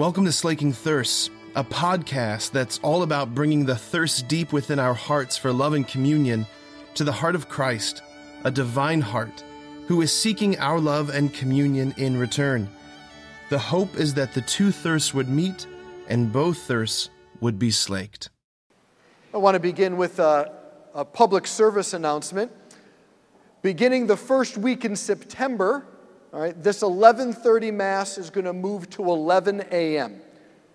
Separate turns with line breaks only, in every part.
Welcome to Slaking Thirst, a podcast that's all about bringing the thirst deep within our hearts for love and communion to the heart of Christ, a divine heart, who is seeking our love and communion in return. The hope is that the two thirsts would meet and both thirsts would be slaked.
I want to begin with a, a public service announcement. Beginning the first week in September, all right, this 11:30 mass is going to move to 11 a.m.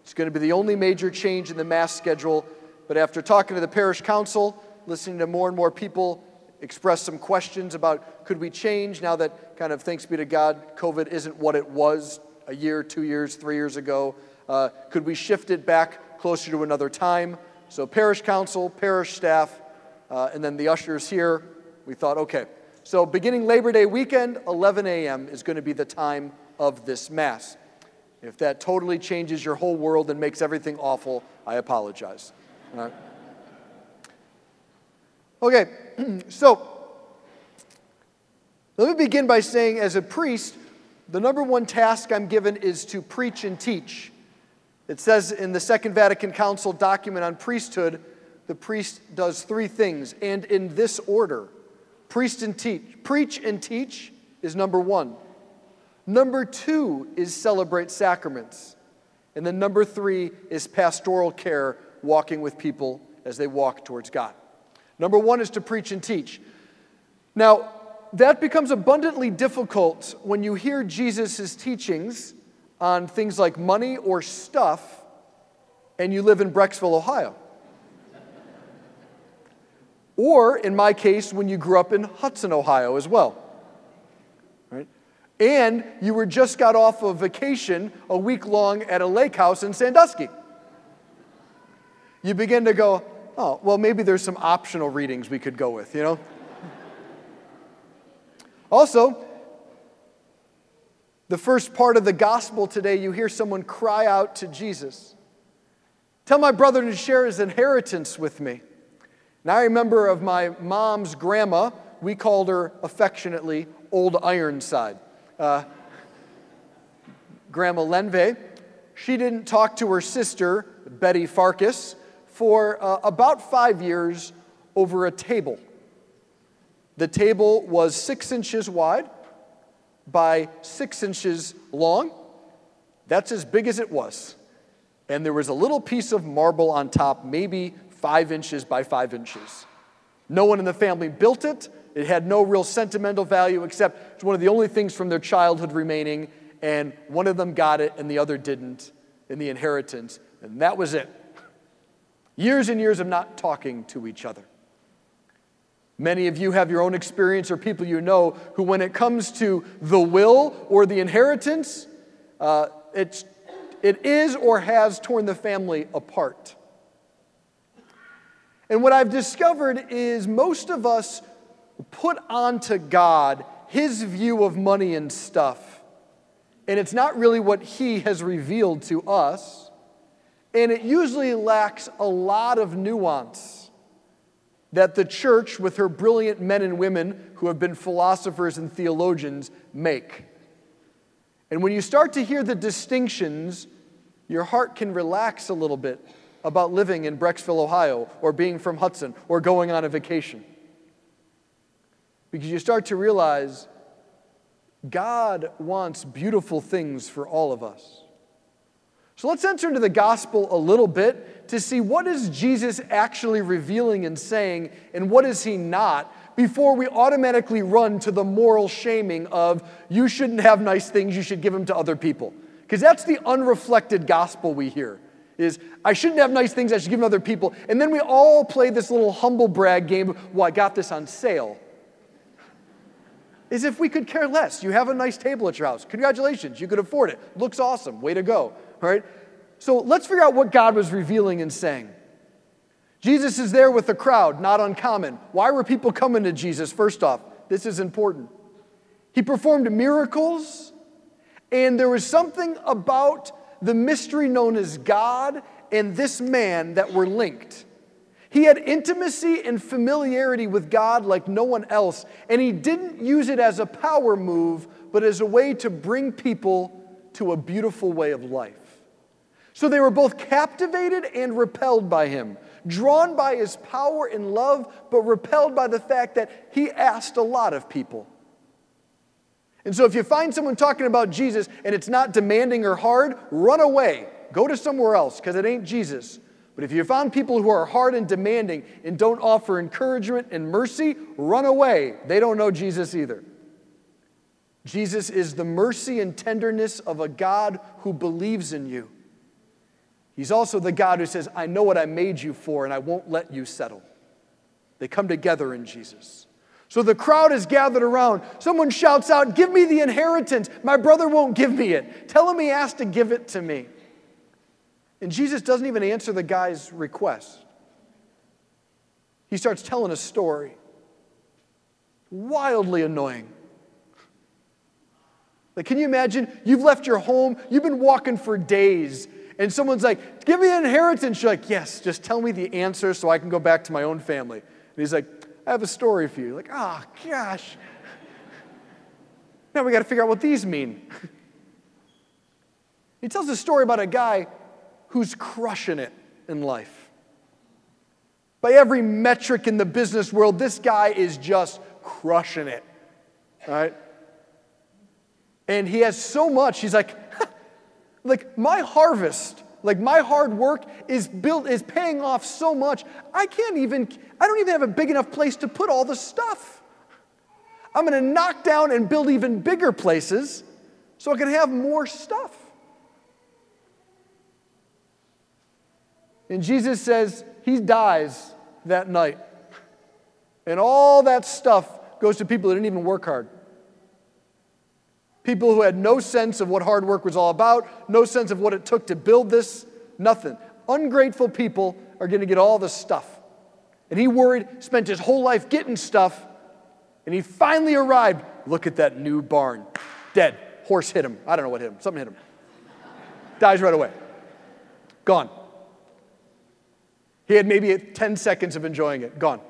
It's going to be the only major change in the mass schedule. But after talking to the parish council, listening to more and more people express some questions about could we change now that kind of thanks be to God, COVID isn't what it was a year, two years, three years ago. Uh, could we shift it back closer to another time? So parish council, parish staff, uh, and then the ushers here, we thought, okay, so, beginning Labor Day weekend, 11 a.m. is going to be the time of this Mass. If that totally changes your whole world and makes everything awful, I apologize. Okay, so let me begin by saying, as a priest, the number one task I'm given is to preach and teach. It says in the Second Vatican Council document on priesthood, the priest does three things, and in this order Preach and teach. Preach and teach is number one. Number two is celebrate sacraments. And then number three is pastoral care, walking with people as they walk towards God. Number one is to preach and teach. Now, that becomes abundantly difficult when you hear Jesus' teachings on things like money or stuff and you live in Brecksville, Ohio. Or, in my case, when you grew up in Hudson, Ohio as well. Right? And you were just got off of vacation a week long at a lake house in Sandusky. You begin to go, oh, well, maybe there's some optional readings we could go with, you know? also, the first part of the gospel today, you hear someone cry out to Jesus Tell my brother to share his inheritance with me. Now I remember of my mom's grandma, we called her affectionately Old Ironside. Uh, grandma Lenve, she didn't talk to her sister, Betty Farkas, for uh, about five years over a table. The table was six inches wide by six inches long. That's as big as it was. And there was a little piece of marble on top, maybe five inches by five inches. No one in the family built it. It had no real sentimental value except it's one of the only things from their childhood remaining, and one of them got it and the other didn't in the inheritance, and that was it. Years and years of not talking to each other. Many of you have your own experience or people you know who, when it comes to the will or the inheritance, uh, it's, it is or has torn the family apart. And what I've discovered is most of us put onto God his view of money and stuff. And it's not really what he has revealed to us. And it usually lacks a lot of nuance that the church, with her brilliant men and women who have been philosophers and theologians, make. And when you start to hear the distinctions, your heart can relax a little bit about living in Brecksville, Ohio, or being from Hudson, or going on a vacation. Because you start to realize God wants beautiful things for all of us. So let's enter into the gospel a little bit to see what is Jesus actually revealing and saying, and what is he not, before we automatically run to the moral shaming of you shouldn't have nice things, you should give them to other people. Because that's the unreflected gospel we hear is I shouldn't have nice things, I should give them to other people. And then we all play this little humble brag game, well, I got this on sale. As if we could care less. You have a nice table at your house. Congratulations, you could afford it. Looks awesome. Way to go. All right? So let's figure out what God was revealing and saying. Jesus is there with the crowd, not uncommon. Why were people coming to Jesus? First off, this is important. He performed miracles, and there was something about the mystery known as God and this man that were linked. He had intimacy and familiarity with God like no one else, and he didn't use it as a power move, but as a way to bring people to a beautiful way of life. So they were both captivated and repelled by him, drawn by his power and love, but repelled by the fact that he asked a lot of people. And so if you find someone talking about Jesus and it's not demanding or hard, run away. Go to somewhere else because it ain't Jesus. But if you found people who are hard and demanding and don't offer encouragement and mercy, run away. They don't know Jesus either. Jesus is the mercy and tenderness of a God who believes in you. He's also the God who says, I know what I made you for and I won't let you settle. They come together in Jesus. So the crowd is gathered around. Someone shouts out, Give me the inheritance. My brother won't give me it. Tell him he has to give it to me. And Jesus doesn't even answer the guy's request. He starts telling a story. Wildly annoying. Like, can you imagine? You've left your home, you've been walking for days, and someone's like, Give me an inheritance. You're like, Yes, just tell me the answer so I can go back to my own family. And he's like, I have a story for you. Like, oh, gosh. Now we got to figure out what these mean. he tells a story about a guy who's crushing it in life. By every metric in the business world, this guy is just crushing it. Right? And he has so much, he's like, like my harvest, like my hard work is built is paying off so much. I can't even, I don't even have a big enough place to put all the stuff. I'm gonna knock down and build even bigger places so I can have more stuff. And Jesus says he dies that night. And all that stuff goes to people that didn't even work hard. People who had no sense of what hard work was all about, no sense of what it took to build this, nothing. Ungrateful people are going to get all the stuff. And he worried, spent his whole life getting stuff, and he finally arrived. Look at that new barn. Dead. Horse hit him. I don't know what hit him. Something hit him. Dies right away. Gone. He had maybe 10 seconds of enjoying it, gone.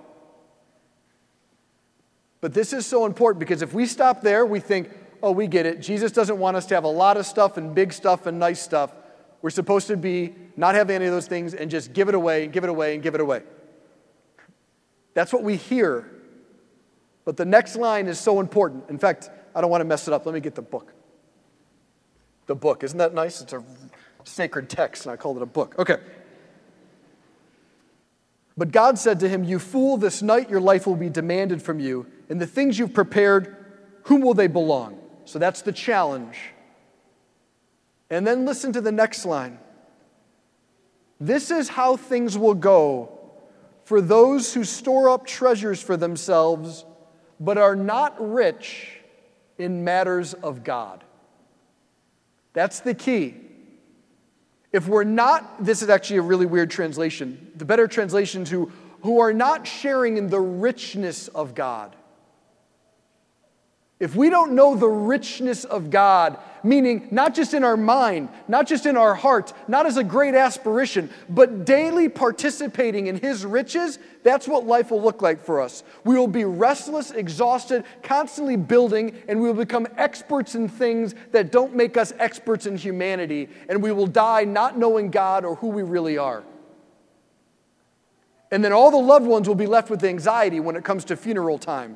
But this is so important because if we stop there, we think, oh, we get it. Jesus doesn't want us to have a lot of stuff and big stuff and nice stuff. We're supposed to be not have any of those things and just give it away, and give it away, and give it away. That's what we hear. But the next line is so important. In fact, I don't want to mess it up. Let me get the book. The book. Isn't that nice? It's a sacred text, and I called it a book. Okay. But God said to him, You fool, this night your life will be demanded from you, and the things you've prepared, whom will they belong? So that's the challenge. And then listen to the next line. This is how things will go for those who store up treasures for themselves, but are not rich in matters of God. That's the key. If we're not, this is actually a really weird translation. The better translation to who are not sharing in the richness of God. If we don't know the richness of God, meaning not just in our mind, not just in our heart, not as a great aspiration, but daily participating in His riches, that's what life will look like for us. We will be restless, exhausted, constantly building, and we will become experts in things that don't make us experts in humanity, and we will die not knowing God or who we really are. And then all the loved ones will be left with anxiety when it comes to funeral time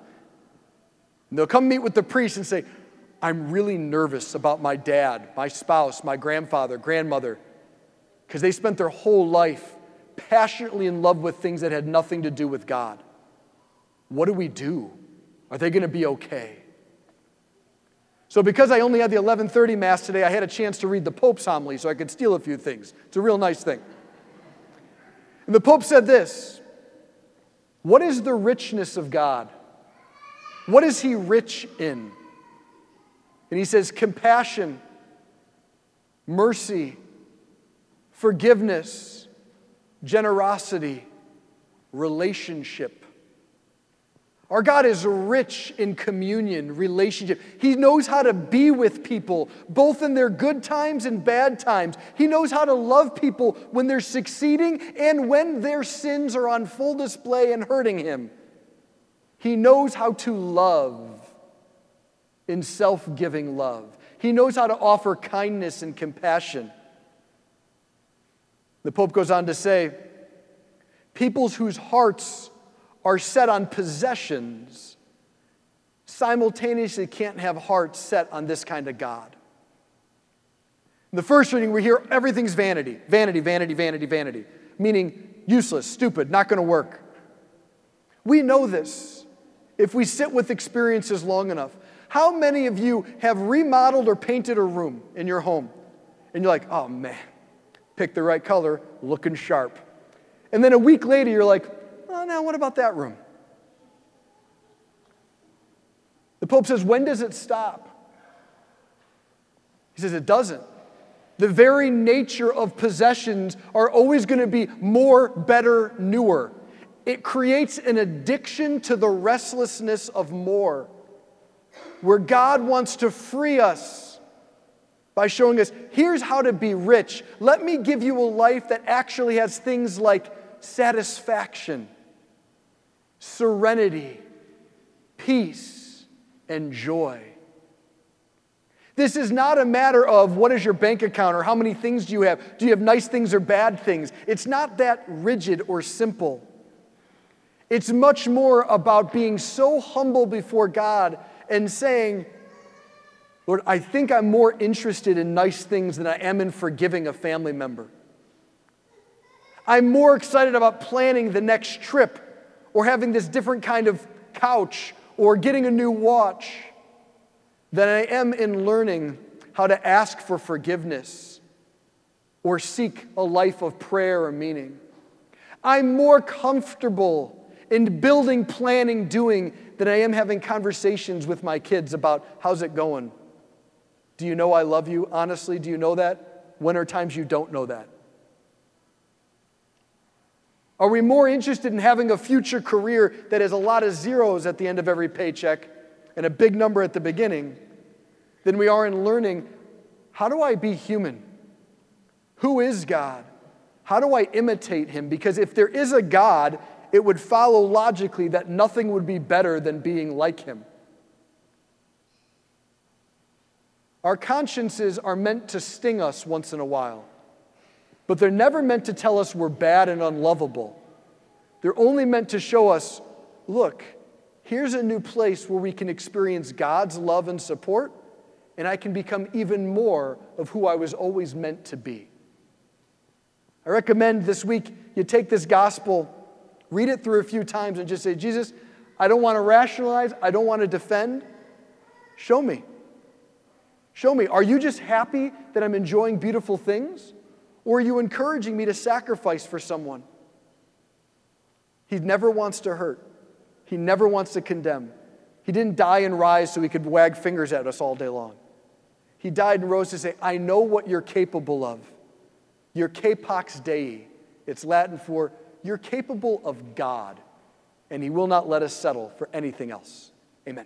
and they'll come meet with the priest and say, I'm really nervous about my dad, my spouse, my grandfather, grandmother, because they spent their whole life passionately in love with things that had nothing to do with God. What do we do? Are they going to be okay? So because I only had the 11:30 mass today, I had a chance to read the Pope's homily so I could steal a few things. It's a real nice thing. And the Pope said this, "What is the richness of God?" What is he rich in? And he says, compassion, mercy, forgiveness, generosity, relationship. Our God is rich in communion, relationship. He knows how to be with people, both in their good times and bad times. He knows how to love people when they're succeeding and when their sins are on full display and hurting Him. He knows how to love in self giving love. He knows how to offer kindness and compassion. The Pope goes on to say, peoples whose hearts are set on possessions simultaneously can't have hearts set on this kind of God. In the first reading, we hear everything's vanity, vanity, vanity, vanity, vanity, meaning useless, stupid, not going to work. We know this if we sit with experiences long enough. How many of you have remodeled or painted a room in your home? And you're like, oh man, pick the right color, looking sharp. And then a week later, you're like, oh, now what about that room? The Pope says, when does it stop? He says, it doesn't. The very nature of possessions are always going to be more, better, newer. It creates an addiction to the restlessness of more, where God wants to free us by showing us here's how to be rich. Let me give you a life that actually has things like satisfaction, serenity, peace, and joy. This is not a matter of what is your bank account or how many things do you have. Do you have nice things or bad things? It's not that rigid or simple. It's much more about being so humble before God and saying, Lord, I think I'm more interested in nice things than I am in forgiving a family member. I'm more excited about planning the next trip or having this different kind of couch or getting a new watch than I am in learning how to ask for forgiveness or seek a life of prayer or meaning. I'm more comfortable in building, planning, doing than I am having conversations with my kids about how's it going? Do you know I love you? Honestly, do you know that? When are times you don't know that? Are we more interested in having a future career that has a lot of zeros at the end of every paycheck and a big number at the beginning than we are in learning how do I be human? Who is God? How do I imitate him? Because if there is a God, it would follow logically that nothing would be better than being like him. Our consciences are meant to sting us once in a while, but they're never meant to tell us we're bad and unlovable. They're only meant to show us look, here's a new place where we can experience God's love and support and I can become even more of who I was always meant to be. I recommend this week you take this gospel, read it through a few times, and just say, Jesus, I don't want to rationalize, I don't want to defend. Show me. Show me. Are you just happy that I'm enjoying beautiful things? Or are you encouraging me to sacrifice for someone? He never wants to hurt, he never wants to condemn. He didn't die and rise so he could wag fingers at us all day long. He died and rose to say, I know what you're capable of. You're capax Dei. It's Latin for you're capable of God, and He will not let us settle for anything else. Amen.